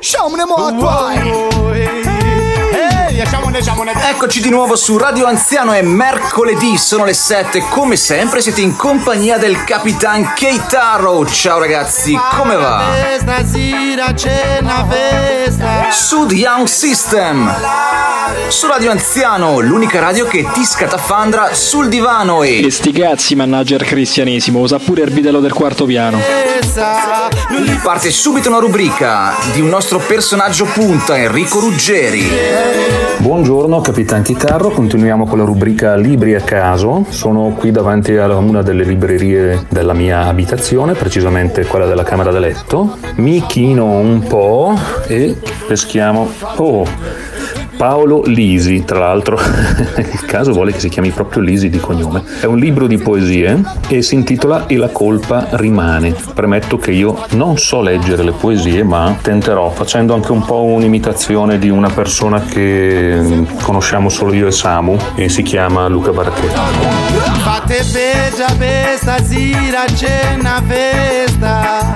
Show me them all, boy. Eccoci di nuovo su Radio Anziano, è mercoledì, sono le 7, come sempre siete in compagnia del Capitan Keitaro. Ciao ragazzi, come va? Sud Young System. Su Radio Anziano, l'unica radio che ti scatafandra sul divano e... E sti cazzi, mannaggia il cristianesimo, usa pure il bidello del quarto piano. Parte subito una rubrica di un nostro personaggio punta, Enrico Ruggeri. Buongiorno Capitan Chitarro, continuiamo con la rubrica Libri a caso. Sono qui davanti a una delle librerie della mia abitazione, precisamente quella della camera da letto. Mi chino un po' e peschiamo. Oh! Paolo Lisi, tra l'altro il caso vuole che si chiami proprio Lisi di cognome. È un libro di poesie e si intitola E la colpa rimane. Premetto che io non so leggere le poesie, ma tenterò facendo anche un po' un'imitazione di una persona che conosciamo solo io e Samu e si chiama Luca Baracchetti. Fate bella per stasera c'è una festa,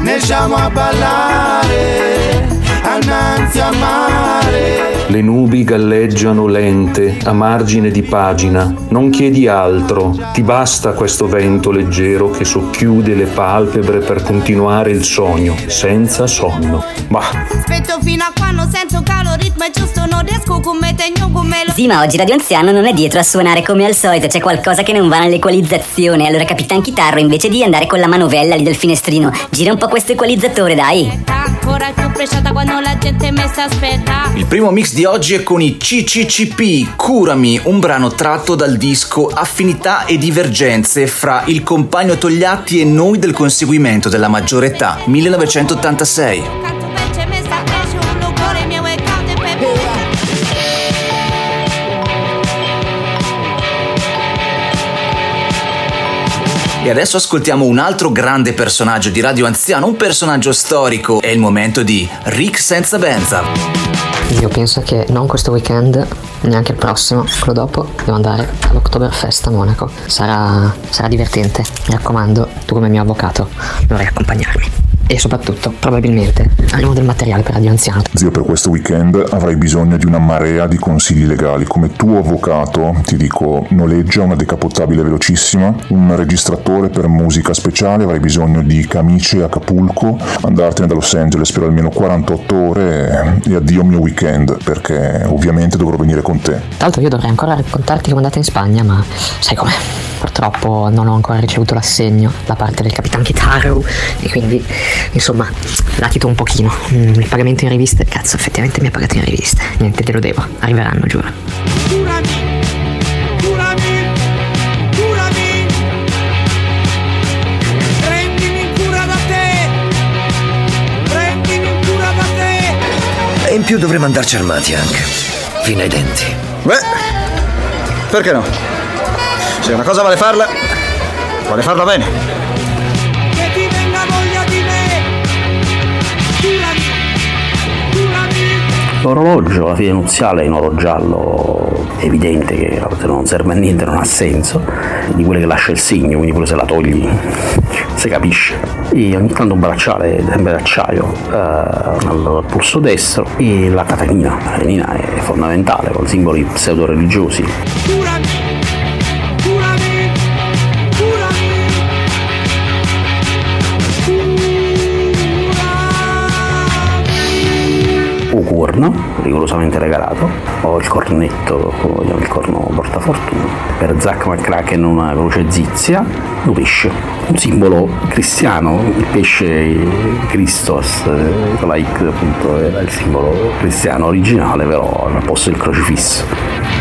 ne siamo a ballare annanzi a mare. Le nubi galleggiano lente a margine di pagina. Non chiedi altro, ti basta questo vento leggero che socchiude le palpebre per continuare il sogno, senza sonno. Bah. Aspetto fino a quando sento calo, ritmo è giusto, non riesco come tegno come lo... Sì, ma oggi Radio Anziano non è dietro a suonare come al solito, c'è qualcosa che non va nell'equalizzazione. Allora Capitan Chitarro, invece di andare con la manovella lì del finestrino, gira un po' questo equalizzatore, dai. Ancora più quando quando la gente mi si aspetta. Il primo mix di oggi è con i CCCP, Curami, un brano tratto dal disco Affinità e divergenze fra il compagno Togliatti e noi del conseguimento della maggiore età, 1986. E adesso ascoltiamo un altro grande personaggio di Radio Anziano, un personaggio storico. È il momento di Rick Senza Benza. Io penso che non questo weekend, neanche il prossimo, quello dopo, devo andare all'Oktoberfest a Monaco. Sarà, sarà divertente. Mi raccomando, tu come mio avvocato dovrai accompagnarmi e soprattutto probabilmente avremo del materiale per Radio Anziano. Zio, per questo weekend avrai bisogno di una marea di consigli legali. Come tuo avvocato ti dico noleggia una decappottabile velocissima, un registratore per musica speciale, avrai bisogno di camicie a Acapulco, andartene da Los Angeles per almeno 48 ore e addio mio weekend perché ovviamente dovrò venire con te. Tra l'altro io dovrei ancora raccontarti come è andata in Spagna, ma sai com'è? Purtroppo non ho ancora ricevuto l'assegno da parte del Capitan Kitaro e quindi insomma latito un pochino. Mm, il pagamento in riviste, cazzo, effettivamente mi ha pagato in riviste. Niente, te lo devo. Arriveranno, giuro. E in più dovremmo andarci armati anche. Fino ai denti. Beh, perché no? Se una cosa vale farla, vuole farla bene. L'orologio, la fine nuziale in oro giallo evidente che non serve a niente non ha senso, di quelle che lascia il segno, quindi pure se la togli si capisce. E ogni tanto un bracciale sempre d'acciaio eh, al polso destro e la catenina, la catenina è fondamentale con simboli pseudo corno, rigorosamente regalato, ho il cornetto, il corno portafortuna, per Zack McCracken una croce zizia, un pesce, un simbolo cristiano, il pesce Christos, eh, like appunto era il simbolo cristiano originale, però al posto del crocifisso.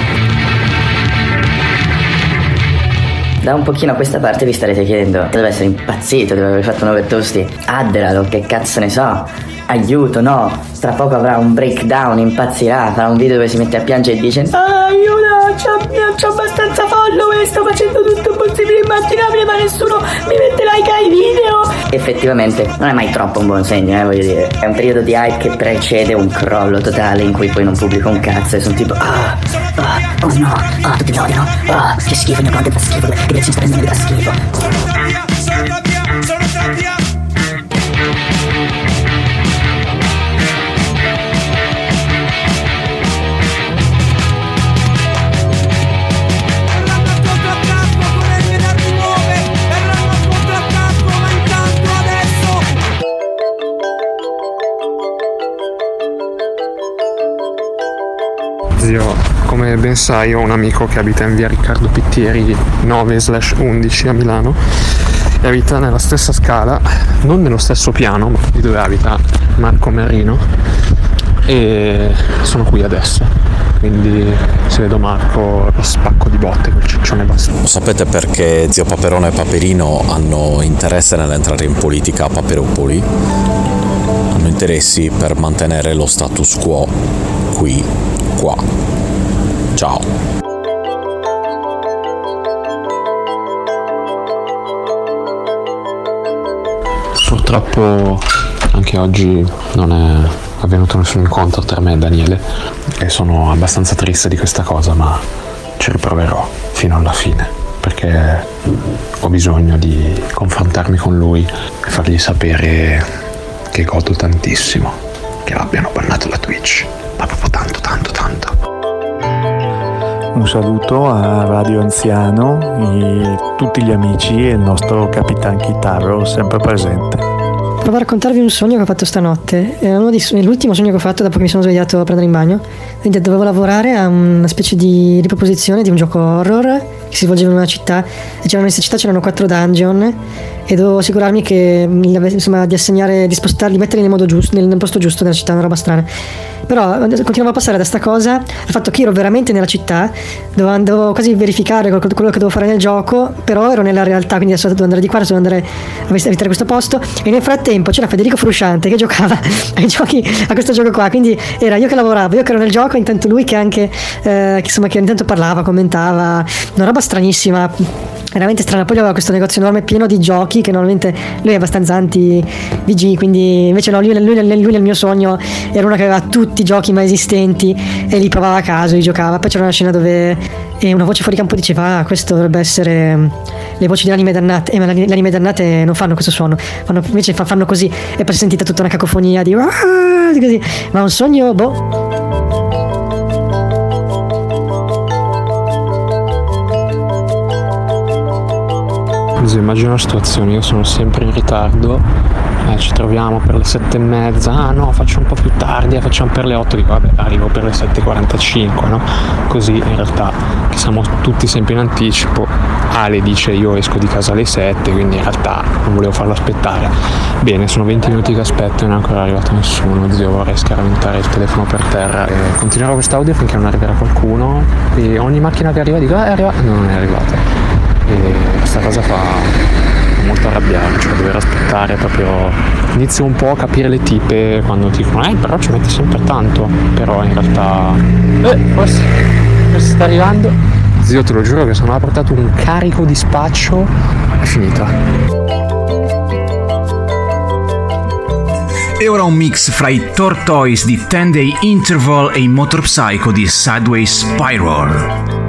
Da un pochino a questa parte vi starete chiedendo, deve essere impazzito, deve aver fatto 9 tosti, Adderall, che cazzo ne so, aiuto, no, tra poco avrà un breakdown, impazzirà, farà un video dove si mette a piangere e dice ah, aiuto, c'ho, c'ho abbastanza follower, sto facendo tutto il possibile immaginabile ma nessuno mi mette like ai video. Effettivamente non è mai troppo un buon segno, eh, voglio dire, è un periodo di hype che precede un crollo totale in cui poi non pubblico un cazzo e sono tipo ah, ah Oh no, oh, tutti ti odiano. Oh, ah, che schifo, il mio content fa schifo, i miei sta prendendo da schifo. Sono trappia, sono trappia, sono trappia. zio come ben sai ho un amico che abita in via Riccardo Pittieri 9-11 a Milano e abita nella stessa scala, non nello stesso piano, ma di dove abita Marco Merino e sono qui adesso. Quindi se vedo Marco lo spacco di botte col ciccione basta. Lo sapete perché zio Paperone e Paperino hanno interesse nell'entrare in politica a Paperopoli? Hanno interessi per mantenere lo status quo qui, qua. Ciao. Purtroppo anche oggi non è avvenuto nessun incontro tra me e Daniele e sono abbastanza triste di questa cosa, ma ci riproverò fino alla fine perché ho bisogno di confrontarmi con lui e fargli sapere che godo tantissimo che l'abbiano bannato da Twitch, ma saluto a Radio Anziano, tutti gli amici e il nostro Capitan Chitarro sempre presente. Provo a raccontarvi un sogno che ho fatto stanotte. È, di, l'ultimo sogno che ho fatto dopo che mi sono svegliato a prendere in bagno. Dovevo lavorare a una specie di riproposizione di un gioco horror che si svolgeva in una città. E c'erano in questa città c'erano quattro dungeon. E dovevo assicurarmi che insomma, di assegnare, di spostarli, metterli nel modo giusto, nel, nel posto giusto della città, una roba strana. Però continuavo a passare da sta cosa al fatto che ero veramente nella città, dovevo, dovevo quasi verificare quello che dovevo fare nel gioco, però ero nella realtà, quindi adesso devo andare di qua, adesso devo andare a visitare questo posto. E nel frattempo c'era Federico Frusciante che giocava ai giochi, a questo gioco qua, quindi era io che lavoravo, io che ero nel gioco, intanto lui che anche, eh, che, insomma, che intanto parlava, commentava, una roba stranissima veramente strana. Poi aveva questo negozio enorme pieno di giochi che normalmente lui è abbastanza anti-VG, quindi invece no, lui, lui, lui, nel mio sogno era una che aveva tutti i giochi mai esistenti e li provava a caso, li giocava. Poi c'era una scena dove una voce fuori campo diceva ah, questo dovrebbe essere mm, le voci delle anime dannate, eh, ma le anime dannate non fanno questo suono, fanno, invece fanno così e poi si sentita tutta una cacofonia di, ah, così. ma un sogno, boh. Così immagino la situazione, io sono sempre in ritardo, eh, ci troviamo per le sette e mezza, ah no faccio un po' più tardi, eh, facciamo per le 8, dico vabbè arrivo per le 7.45, no? Così in realtà che siamo tutti sempre in anticipo, Ale dice io esco di casa alle 7, quindi in realtà non volevo farlo aspettare. Bene, sono 20 minuti che aspetto e non è ancora arrivato nessuno, zio vorrei scaraventare il telefono per terra. E continuerò quest'audio finché non arriverà qualcuno. E ogni macchina che arriva dico ah, è arrivata, no, non è arrivata e questa cosa fa molto arrabbiare, cioè dover aspettare proprio inizio un po' a capire le tipe quando ti dicono eh però ci metti sempre tanto, però in realtà eh forse, forse sta arrivando. Zio te lo giuro che se non ha portato un carico di spaccio è finita. E ora un mix fra i Tortoise di 10 Day Interval e i Motor Psycho di Sideways Spiral.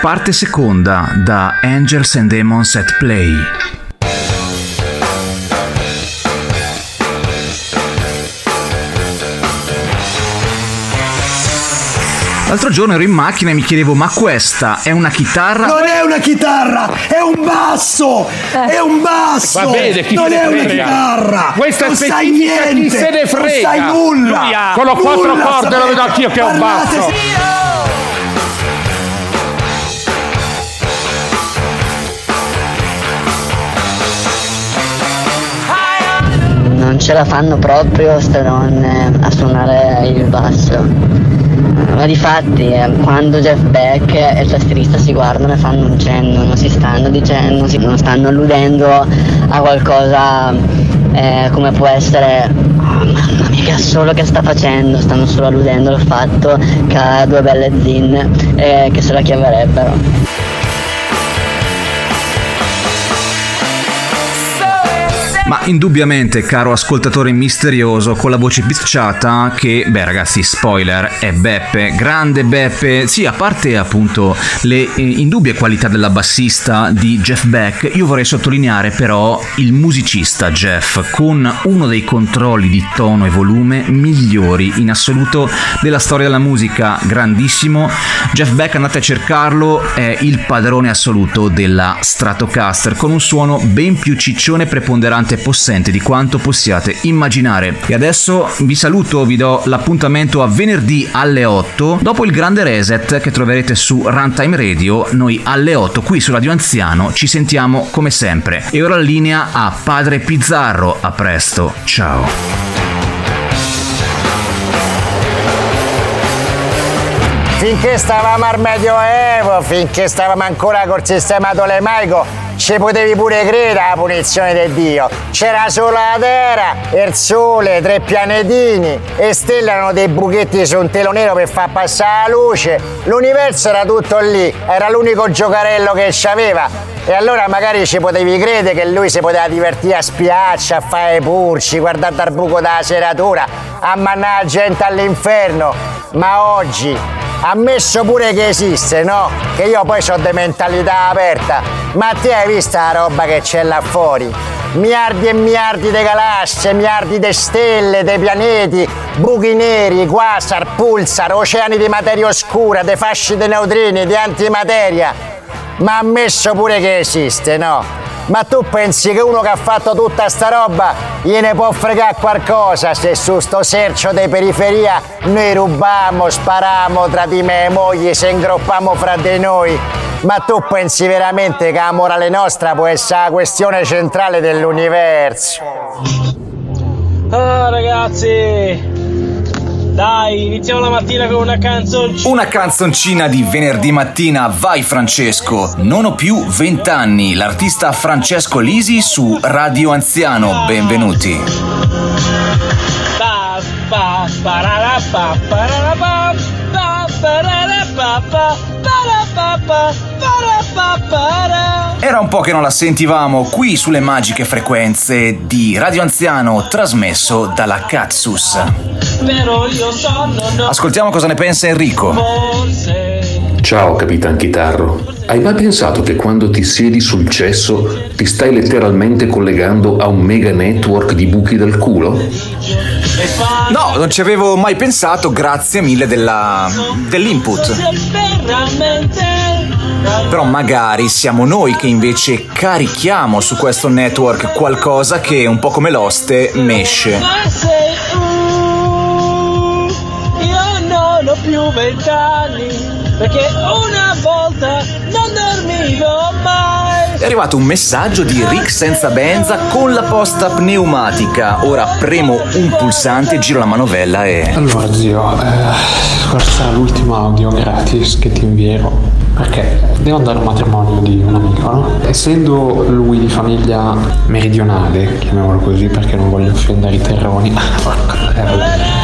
Parte seconda da Angels and Demons at Play. L'altro giorno ero in macchina e mi chiedevo, ma questa è una chitarra? Non è una chitarra, è un basso! È un basso! Va bene, chi non se è ne una frega. chitarra! Questa non è sai niente! chi se ne frega! Non sai nulla! Lui ha- Con lo quattro corde lo vedo anch'io che è un basso. se- ce la fanno proprio ste donne a suonare il basso. Ma difatti eh, quando Jeff Beck e il tastierista si guardano e fanno un cenno, non si stanno dicendo, si- non stanno alludendo a qualcosa eh, come può essere "Oh, mamma mia che assolo che sta facendo, stanno solo alludendo al fatto che ha due belle zin e che se la chiamerebbero. Ma indubbiamente, caro ascoltatore misterioso, con la voce picciata, che, beh ragazzi, spoiler, è Beppe, grande Beppe, sì, a parte appunto le eh, indubbie qualità della bassista di Jeff Beck, io vorrei sottolineare però il musicista Jeff, con uno dei controlli di tono e volume migliori in assoluto della storia della musica, grandissimo. Jeff Beck, andate a cercarlo, è il padrone assoluto della Stratocaster, con un suono ben più ciccione e preponderante possente di quanto possiate immaginare. E adesso vi saluto, vi do l'appuntamento a venerdì alle 8, dopo il grande reset che troverete su Runtime Radio, noi alle 8 qui su Radio Anziano ci sentiamo come sempre. E ora la linea a Padre Pizzarro, a presto, ciao. Finché stavamo al Medioevo, finché stavamo ancora col sistema tolemaico, ci potevi pure credere alla punizione di Dio. C'era solo la terra, il sole, tre pianetini e stelle erano dei buchetti su un telo nero per far passare la luce. L'universo era tutto lì, era l'unico giocarello che c'aveva. E allora magari ci potevi credere che lui si poteva divertire a spiaccia, a fare purci, guardare dal buco della seratura, a mannare la gente all'inferno. Ma oggi ammesso pure che esiste, no? Che io poi ho di mentalità aperta. Ma ti hai visto la roba che c'è là fuori? Miliardi e miliardi di galassie, miliardi di stelle, di pianeti, buchi neri, quasar, pulsar, oceani di materia oscura, di fasci di neutrini, di antimateria. Ma ammesso pure che esiste, no? Ma tu pensi che uno che ha fatto tutta sta roba gliene può fregare qualcosa se su sto sercio di periferia noi rubamo, spariamo tra di me e moglie, se ingroppiamo fra di noi? Ma tu pensi veramente che la morale nostra può essere la questione centrale dell'universo? Ah ragazzi, dai, iniziamo la mattina con una canzoncina. Una canzoncina di venerdì mattina, vai Francesco. Non ho più vent'anni, l'artista Francesco Lisi su Radio Anziano, benvenuti. Pa, Era un po' che non la sentivamo qui sulle magiche frequenze di Radio Anziano trasmesso dalla Katsus. Ascoltiamo cosa ne pensa Enrico. Ciao Capitan Chitarro, hai mai pensato che quando ti siedi sul cesso ti stai letteralmente collegando a un mega network di buchi del culo? No, non ci avevo mai pensato, grazie mille della, dell'input. Però magari siamo noi che invece carichiamo su questo network qualcosa che, un po' come l'oste, mesce. Perché una È arrivato un messaggio di Rick senza benza con la posta pneumatica. Ora premo un pulsante, giro la manovella e. Allora, zio, eh, questa è l'ultima audio gratis che ti invierò. Perché devo andare a un matrimonio di un amico, no? Essendo lui di famiglia meridionale, chiamiamolo così perché non voglio offendere i terroni. Porca eh,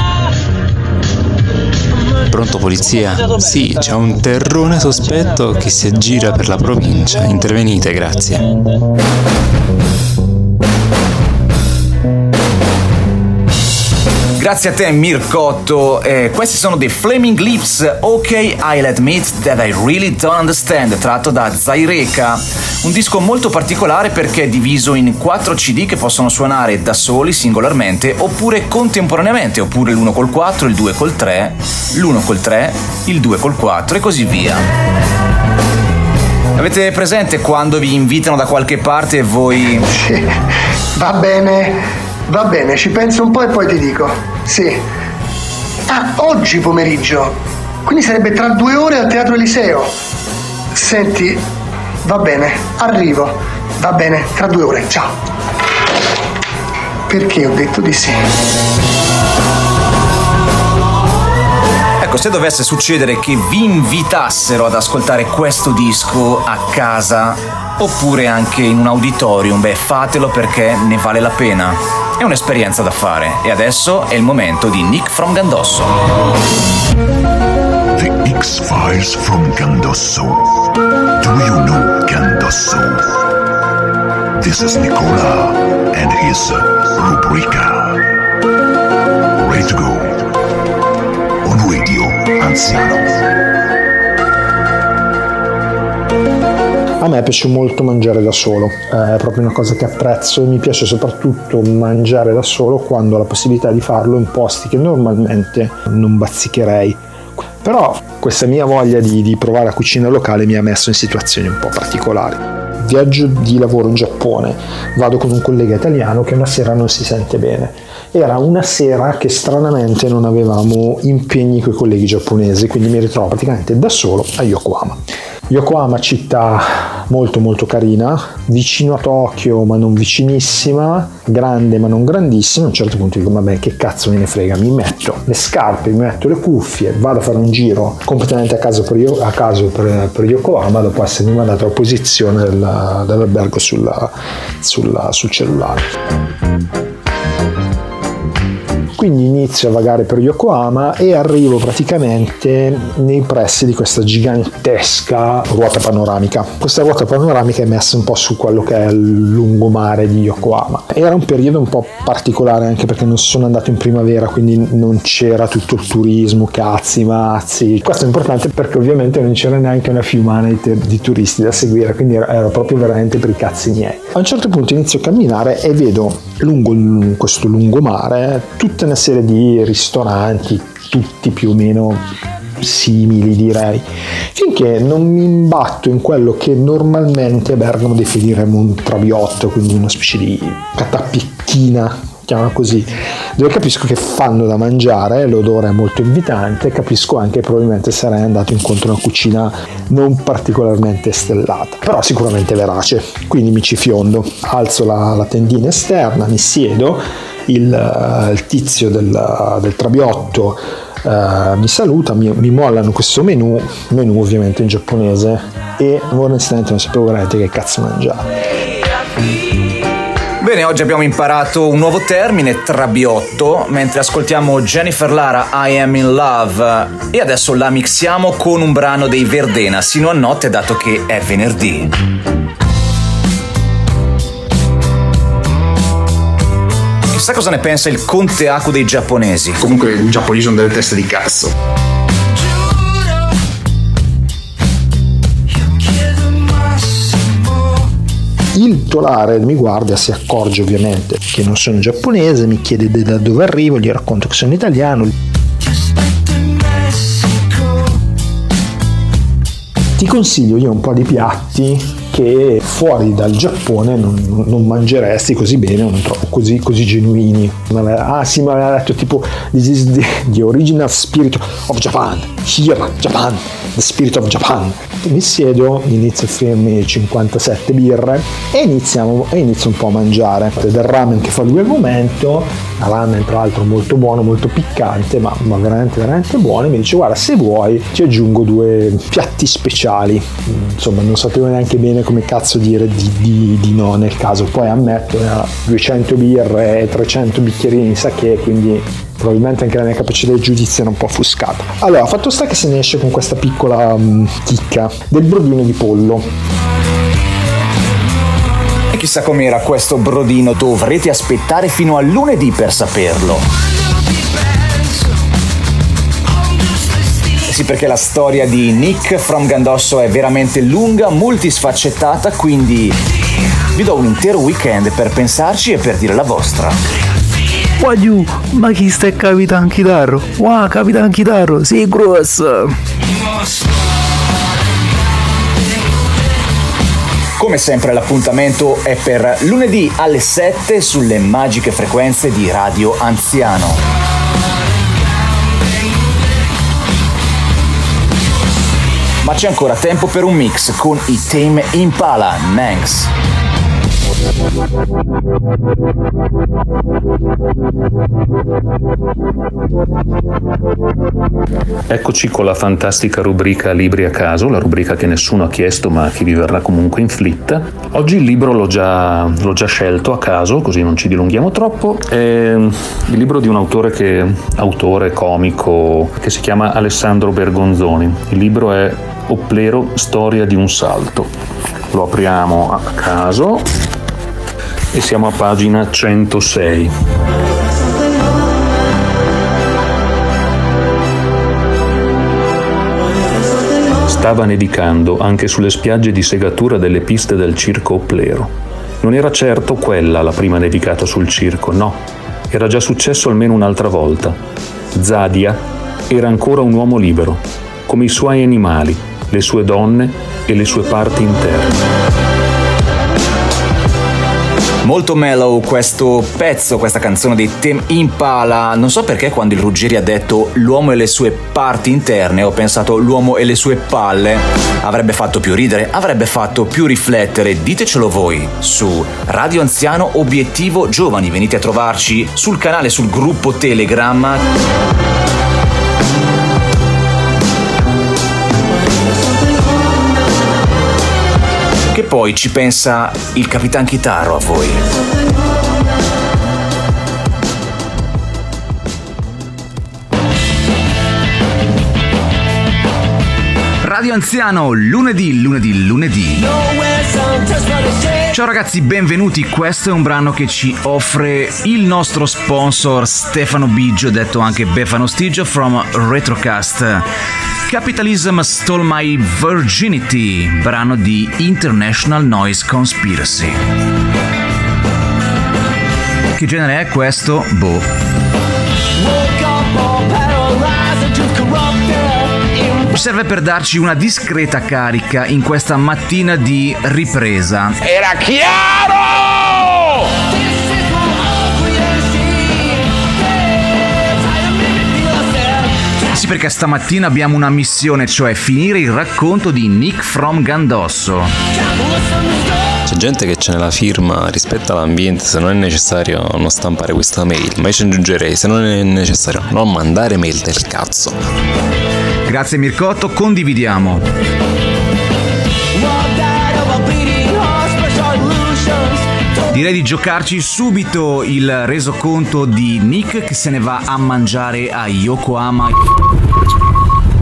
Pronto polizia? Sì, c'è un terrone sospetto che si aggira per la provincia. Intervenite, grazie. Grazie a te Mircotto. Eh, questi sono dei Flaming Lips, Ok, I'll admit that I really don't understand, tratto da Zaireka. Un disco molto particolare perché è diviso in quattro CD che possono suonare da soli, singolarmente, oppure contemporaneamente, oppure l'1 col 4, il 2 col 3, l'1 col 3, il 2 col 4 e così via. Avete presente quando vi invitano da qualche parte e voi... Sì, va bene, Va bene, ci penso un po' e poi ti dico. Sì. Ah, oggi pomeriggio. Quindi sarebbe tra due ore al Teatro Eliseo. Senti, va bene, arrivo. Va bene, tra due ore, ciao. Perché ho detto di sì? Ecco, se dovesse succedere che vi invitassero ad ascoltare questo disco a casa oppure anche in un auditorium, beh, fatelo perché ne vale la pena. È un'esperienza da fare e adesso è il momento di Nick from Gandosso. The X-Files from Gandosso. Do you know Gandosso? This is Nicola and his Rubrica. Ready to go Anziano. A me piace molto mangiare da solo, è proprio una cosa che apprezzo e mi piace soprattutto mangiare da solo quando ho la possibilità di farlo in posti che normalmente non bazzicherei. Però questa mia voglia di, di provare la cucina locale mi ha messo in situazioni un po' particolari viaggio di lavoro in Giappone, vado con un collega italiano che una sera non si sente bene. Era una sera che stranamente non avevamo impegni con i colleghi giapponesi, quindi mi ritrovo praticamente da solo a Yokohama. Yokohama città molto molto carina, vicino a Tokyo ma non vicinissima, grande ma non grandissima, a un certo punto dico vabbè che cazzo me ne frega, mi metto le scarpe, mi metto le cuffie, vado a fare un giro completamente a caso per, a caso per, per Yokohama dopo essermi mandato la posizione del, dell'albergo sulla, sulla, sul cellulare. Quindi inizio a vagare per Yokohama e arrivo praticamente nei pressi di questa gigantesca ruota panoramica. Questa ruota panoramica è messa un po' su quello che è il lungomare di Yokohama. Era un periodo un po' particolare anche perché non sono andato in primavera, quindi non c'era tutto il turismo, cazzi, mazzi. Questo è importante perché ovviamente non c'era neanche una fiumana di, te- di turisti da seguire, quindi era, era proprio veramente per i cazzi miei. A un certo punto inizio a camminare e vedo lungo questo lungomare tutta una serie di ristoranti, tutti più o meno simili direi, finché non mi imbatto in quello che normalmente a Bergamo definiremmo un traviotto, quindi una specie di catapicchina chiamano così, dove capisco che fanno da mangiare, l'odore è molto invitante, capisco anche che probabilmente sarei andato incontro a una cucina non particolarmente stellata, però sicuramente verace, quindi mi ci fiondo, alzo la, la tendina esterna, mi siedo, il, uh, il tizio del, del trabiotto uh, mi saluta, mi, mi, mollano questo menù, menù ovviamente in giapponese e onestamente non sapevo veramente che cazzo mangiare. Bene, oggi abbiamo imparato un nuovo termine, trabiotto, mentre ascoltiamo Jennifer Lara I Am in Love e adesso la mixiamo con un brano dei Verdena sino a notte dato che è venerdì. Chissà cosa ne pensa il conte Aku dei giapponesi. Comunque i giapponesi sono delle teste di cazzo. Il tolare mi guarda, si accorge ovviamente che non sono giapponese, mi chiede da dove arrivo, gli racconto che sono italiano. Ti consiglio io un po' di piatti che fuori dal Giappone non, non mangeresti così bene o non trovo così, così genuini. Ah sì, ma aveva detto tipo This is the, the original spirit of Japan. Here, Japan, the spirit of Japan. Mi siedo, inizio a offrirmi 57 birre e iniziamo e inizio un po' a mangiare. Del ramen che fa lui al momento, ramen tra l'altro molto buono, molto piccante, ma, ma veramente veramente buono. Mi dice guarda se vuoi ti aggiungo due piatti speciali. Insomma non sapevo neanche bene come cazzo dire di, di, di no nel caso. Poi ammetto, 200 birre e 300 bicchierini di sake, quindi probabilmente anche la mia capacità di giudizio era un po' offuscata. Allora, fatto sta che se ne esce con questa piccola um, chicca del brodino di pollo. Chissà com'era questo brodino, dovrete aspettare fino a lunedì per saperlo. Sì, perché la storia di Nick from Gandosso è veramente lunga, multisfaccettata, quindi vi do un intero weekend per pensarci e per dire la vostra. Guagliù, ma chi sta Capitan Chitarro? Wow, Capitan Chitarro, sì, grosso! Come sempre l'appuntamento è per lunedì alle 7 sulle magiche frequenze di Radio Anziano. Ma c'è ancora tempo per un mix con i Tame Impala Manx. Eccoci con la fantastica rubrica Libri a caso, la rubrica che nessuno ha chiesto ma che vi verrà comunque inflitta. Oggi il libro l'ho già, l'ho già scelto a caso, così non ci dilunghiamo troppo. È il libro di un autore, che, autore comico che si chiama Alessandro Bergonzoni. Il libro è Oplero, storia di un salto. Lo apriamo a caso e siamo a pagina 106. Stava nevicando anche sulle spiagge di segatura delle piste del circo Oplero. Non era certo quella la prima nevicata sul circo, no. Era già successo almeno un'altra volta. Zadia era ancora un uomo libero, come i suoi animali, le sue donne e le sue parti interne. Molto mellow questo pezzo, questa canzone dei Tem Impala. Non so perché quando il Ruggeri ha detto l'uomo e le sue parti interne, ho pensato l'uomo e le sue palle. Avrebbe fatto più ridere, avrebbe fatto più riflettere. Ditecelo voi su Radio Anziano Obiettivo Giovani. Venite a trovarci sul canale, sul gruppo Telegram. Che poi ci pensa il Capitan Chitarro a voi. Radio Anziano, lunedì, lunedì, lunedì. Ciao ragazzi, benvenuti. Questo è un brano che ci offre il nostro sponsor Stefano Biggio, detto anche Befano Stigio from Retrocast. Capitalism Stole My Virginity, brano di International Noise Conspiracy. Che genere è questo? Boh. Serve per darci una discreta carica in questa mattina di ripresa. Era chiaro! Sì, perché stamattina abbiamo una missione, cioè finire il racconto di Nick from Gandosso. C'è gente che c'è nella firma rispetta l'ambiente, se non è necessario non stampare questa mail, ma io ci aggiungerei se non è necessario non mandare mail del cazzo. Grazie Mircotto, condividiamo. Direi di giocarci subito il resoconto di Nick che se ne va a mangiare a Yokohama.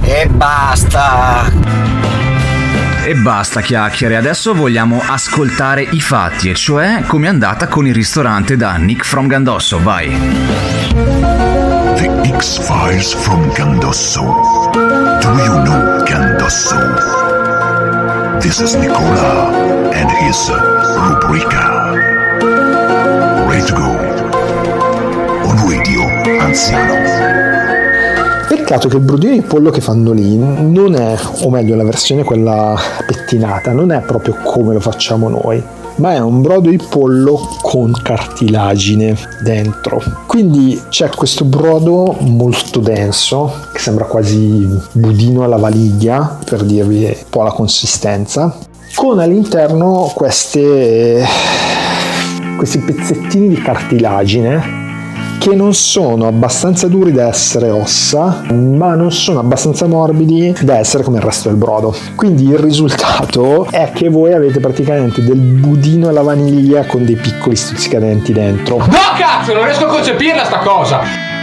E basta! E basta chiacchiere, adesso vogliamo ascoltare i fatti, e cioè come è andata con il ristorante da Nick from Gandosso, vai. The X-Files from Gandosso. Do you know Gandosso? This is Nicola and his Rubrica. Anziano. Peccato che il brodino di pollo che fanno lì non è, o meglio la versione quella pettinata, non è proprio come lo facciamo noi, ma è un brodo di pollo con cartilagine dentro. Quindi c'è questo brodo molto denso, che sembra quasi budino alla vaniglia, per dirvi un po' la consistenza, con all'interno queste, questi pezzettini di cartilagine che non sono abbastanza duri da essere ossa, ma non sono abbastanza morbidi da essere come il resto del brodo. Quindi il risultato è che voi avete praticamente del budino alla vaniglia con dei piccoli stuzzicadenti dentro. No cazzo, non riesco a concepirla sta cosa!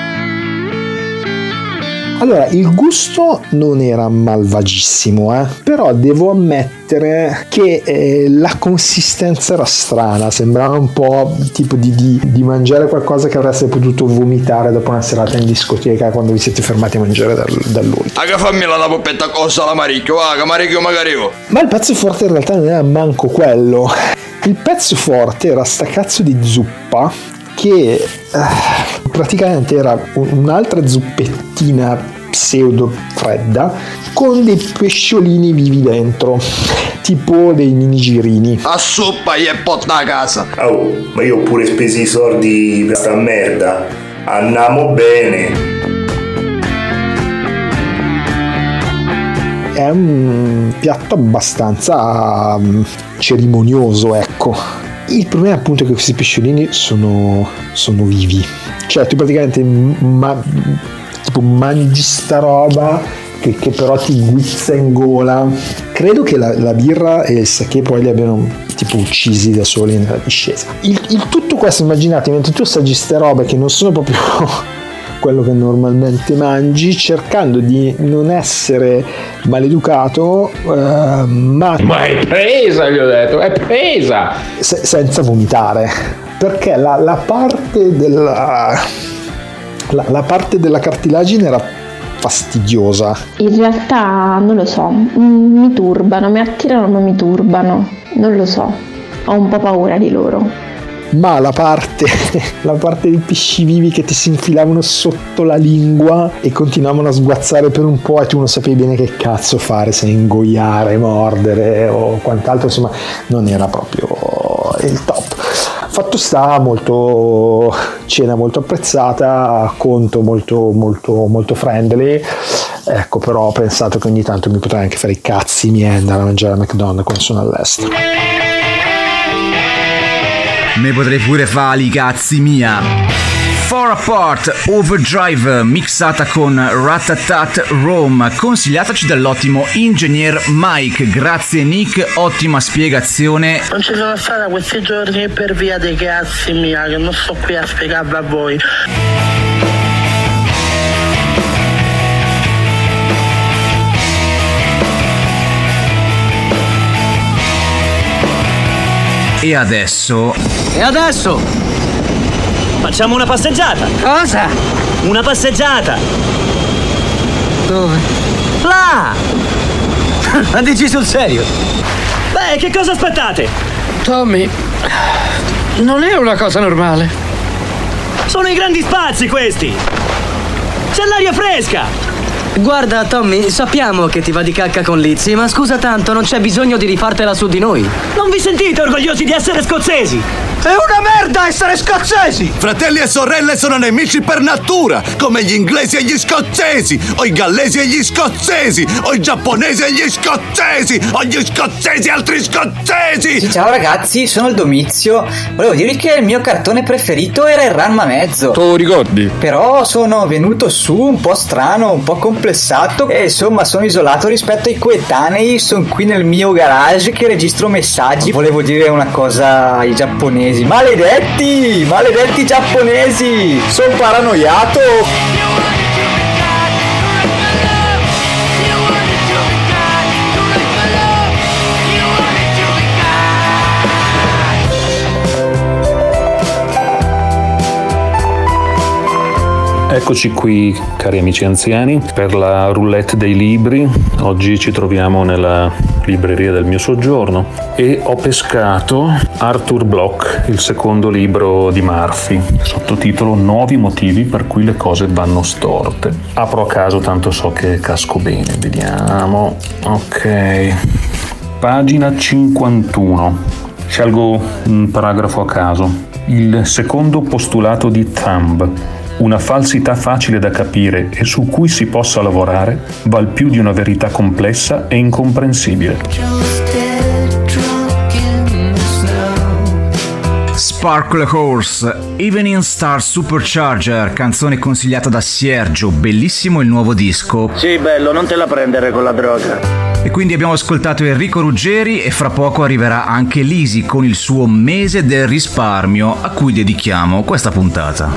Allora, il gusto non era malvagissimo, eh? però devo ammettere che eh, la consistenza era strana, sembrava un po' tipo di, di, di, mangiare qualcosa che avreste potuto vomitare dopo una serata in discoteca quando vi siete fermati a mangiare da, da lui. Aga fammi la poppetta cosa la maricchio, aga maricchio magari io. Ma il pezzo forte in realtà non era manco quello. Il pezzo forte era sta cazzo di zuppa che eh, praticamente era un'altra zuppettina pseudo fredda con dei pesciolini vivi dentro tipo dei mini girini. A soppa e porta a casa. Oh, ma io ho pure spesi i soldi per sta merda. Andiamo bene. È un piatto abbastanza um, cerimonioso ecco il problema appunto è che questi pesciolini sono, sono vivi. Cioè tu praticamente ma, tipo mangi sta roba che, che, però ti guizza in gola. Credo che la, la, birra e il sake poi li abbiano tipo uccisi da soli nella discesa. Il, il tutto questo immaginate mentre tu assaggi ste robe che non sono proprio quello che normalmente mangi, cercando di non essere maleducato, eh, ma... Ma è presa, gli ho detto, è presa! se- senza vomitare. Perché la, la parte della... La, la parte della cartilagine era fastidiosa. In realtà non lo so, mi turbano, mi attirano ma mi turbano, non lo so, ho un po' paura di loro. Ma la parte, la parte dei pesci vivi che ti si infilavano sotto la lingua e continuavano a sguazzare per un po' e tu non sapevi bene che cazzo fare, se ingoiare, mordere o quant'altro, insomma non era proprio il top. Fatto sta, molto cena molto apprezzata, conto molto molto molto friendly. Ecco, però ho pensato che ogni tanto mi potrei anche fare i cazzi miei andare a mangiare a McDonald's quando sono all'estero. Me potrei pure fare i cazzi mia. Far Apart Overdrive mixata con Ratatat Rome, consigliataci dall'ottimo ingegner Mike. Grazie Nick, ottima spiegazione. Non ci sono stata questi giorni per via dei cazzi mia, che non sto qui a spiegarvi a voi. E adesso E adesso? Facciamo una passeggiata. Cosa? Una passeggiata. Dove? Là! Ma dici sul serio? Beh, che cosa aspettate? Tommy, non è una cosa normale. Sono i grandi spazi questi! C'è l'aria fresca! Guarda, Tommy, sappiamo che ti va di cacca con Lizzie, ma scusa tanto, non c'è bisogno di rifartela su di noi. Non vi sentite orgogliosi di essere scozzesi? È una merda essere scozzesi! Fratelli e sorelle sono nemici per natura, come gli inglesi e gli scozzesi, o i gallesi e gli scozzesi, o i giapponesi e gli scozzesi, o gli scozzesi e altri scozzesi! Ciao ragazzi, sono il Domizio. Volevo dirvi che il mio cartone preferito era il Ranma Mezzo. Tu lo ricordi? Però sono venuto su un po' strano, un po' complessato e insomma sono isolato rispetto ai coetanei. Sono qui nel mio garage che registro messaggi. Volevo dire una cosa ai giapponesi. Maledetti! Maledetti giapponesi! Sono paranoiato! Eccoci qui, cari amici anziani, per la roulette dei libri. Oggi ci troviamo nella libreria del mio soggiorno e ho pescato Arthur Bloch, il secondo libro di Murphy, sottotitolo Nuovi motivi per cui le cose vanno storte. Apro a caso, tanto so che casco bene. Vediamo. Ok. Pagina 51. Scelgo un paragrafo a caso. Il secondo postulato di Thumb. Una falsità facile da capire e su cui si possa lavorare val più di una verità complessa e incomprensibile. Sparkle Horse, Evening Star Supercharger, canzone consigliata da Sergio, bellissimo il nuovo disco. Sì, bello, non te la prendere con la droga. E quindi abbiamo ascoltato Enrico Ruggeri e fra poco arriverà anche Lisi con il suo mese del risparmio a cui dedichiamo questa puntata.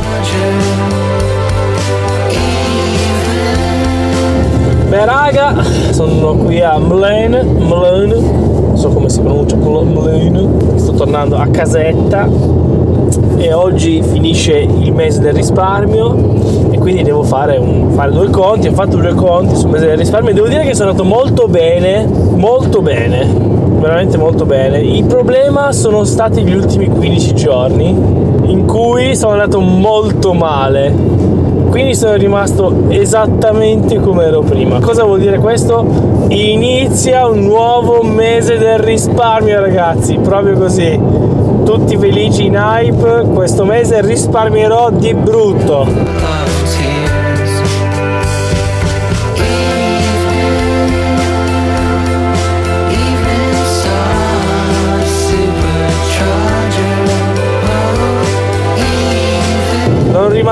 Beh raga, sono qui a Mlene, Mlene, non so come si pronuncia Mlene, sto tornando a casetta e oggi finisce il mese del risparmio e quindi devo fare, un- fare due conti, ho fatto due conti sul mese del risparmio e devo dire che sono andato molto bene, molto bene, veramente molto bene. Il problema sono stati gli ultimi 15 giorni in cui sono andato molto male quindi sono rimasto esattamente come ero prima. Cosa vuol dire questo? Inizia un nuovo mese del risparmio, ragazzi, proprio così. Tutti felici in hype, questo mese risparmierò di brutto.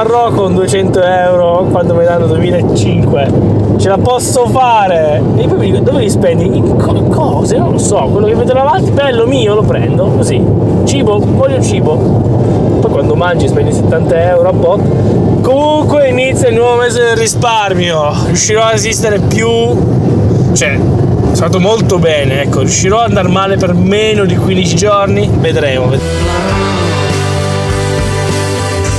Non rimarrò con 200 euro quando mi danno 2005. Ce la posso fare! E poi mi dico, dove li spendi? In co- cose, non lo so. Quello che vedo davanti, bello mio, lo prendo così. Cibo, voglio cibo. Poi quando mangi spendi 70 euro a bot. Comunque inizia il nuovo mese del risparmio. Riuscirò a resistere più. Cioè, è stato molto bene, ecco, riuscirò ad andare male per meno di 15 giorni? Vedremo.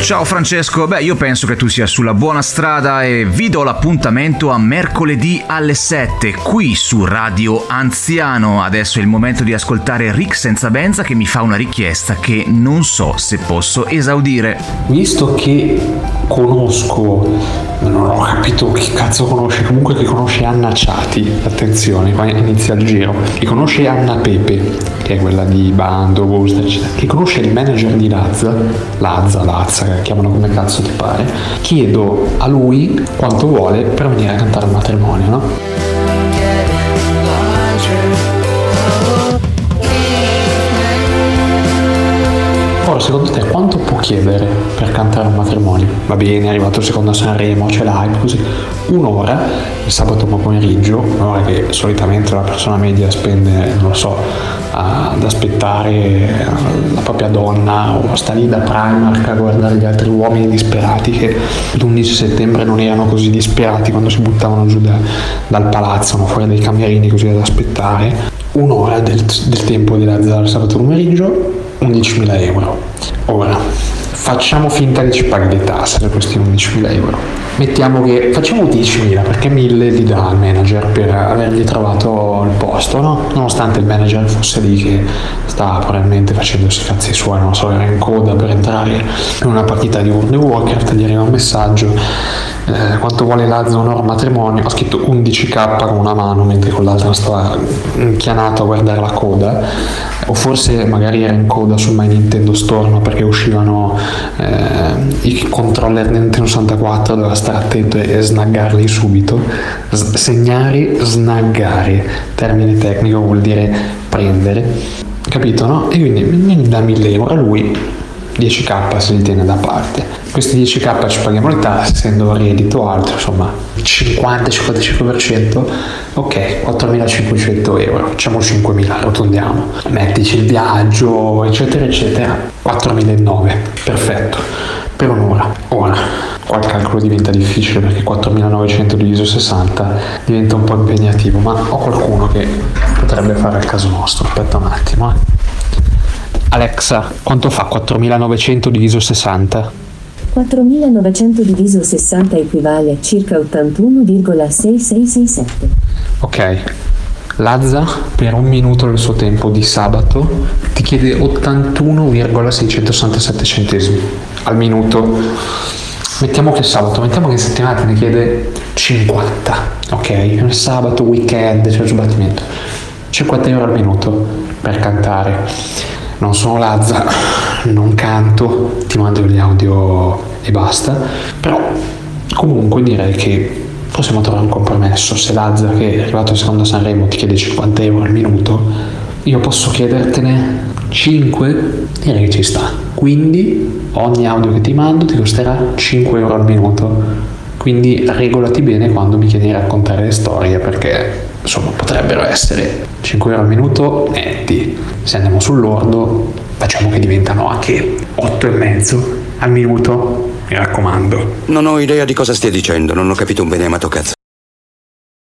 Ciao Francesco, beh io penso che tu sia sulla buona strada e vi do l'appuntamento a mercoledì alle 7 qui su Radio Anziano. Adesso è il momento di ascoltare Rick Senza Benza che mi fa una richiesta che non so se posso esaudire. Visto che conosco, non ho capito che cazzo conosce, comunque che conosce Anna Ciati, attenzione, qua inizia il giro, che conosce Anna Pepe, che è quella di Bando, Booster, eccetera, che conosce il manager di Lazza, Lazza, Lazza, che chiamano come cazzo ti pare, chiedo a lui quanto vuole per venire a cantare al matrimonio, no? Secondo te quanto può chiedere per cantare un matrimonio? Va bene, è arrivato il secondo a Sanremo, c'è l'hype, così. Un'ora, il sabato pomeriggio, un'ora che solitamente la persona media spende, non lo so, ad aspettare la propria donna o sta lì da Primark a guardare gli altri uomini disperati che l'11 settembre non erano così disperati quando si buttavano giù da, dal palazzo, no? fuori dai camerini così ad aspettare. Un'ora del, del tempo di Lazza il sabato pomeriggio 11.000 euro. Ora, facciamo finta che ci paghi le tasse per questi 11.000 euro. Mettiamo che facciamo 10.000 perché 1.000 li dà al manager per avergli trovato il posto, no? Nonostante il manager fosse lì che sta probabilmente facendosi cazzi suoi, non so, era in coda per entrare in una partita di World of Warcraft, gli arriva un messaggio eh, quanto vuole Lazio un loro matrimonio, ha scritto 11k con una mano mentre con l'altra stava inchianato a guardare la coda, o forse magari era in coda sul My Nintendo Store no? perché uscivano eh, i controller Nintendo 64, doveva stare attento e snaggarli subito. S- segnare, snaggare, termine tecnico vuol dire prendere, capito no? E quindi mi dà 1000 euro a lui 10k se li tiene da parte. Questi 10k ci paghiamo le tasse, essendo reddito alto, insomma 50-55%, ok, 4.500 euro, facciamo 5.000, arrotondiamo, mettici il viaggio, eccetera, eccetera, 4.900, perfetto, per un'ora. Ora, qua il calcolo diventa difficile perché 4.900 diviso 60 diventa un po' impegnativo, ma ho qualcuno che potrebbe fare il caso nostro, aspetta un attimo. Eh. Alexa, quanto fa 4.900 diviso 60? 4.900 diviso 60 equivale a circa 81,6667. Ok, Lazza per un minuto del suo tempo di sabato ti chiede 81,667 centesimi al minuto. Mettiamo che sabato, mettiamo che settimana te ne chiede 50, ok? Sabato, weekend, c'è il sbattimento. 50 euro al minuto per cantare. Non sono Lazza, non canto, ti mando gli audio e basta, però comunque direi che possiamo trovare un compromesso. Se Lazza che è arrivato secondo Sanremo ti chiede 50 euro al minuto, io posso chiedertene 5, direi che ci sta. Quindi ogni audio che ti mando ti costerà 5 euro al minuto. Quindi regolati bene quando mi chiedi di raccontare le storie perché insomma potrebbero essere 5 euro al minuto netti. Se andiamo sull'ordo facciamo che diventano anche 8 e mezzo al minuto, mi raccomando. Non ho idea di cosa stia dicendo, non ho capito un bene amato cazzo.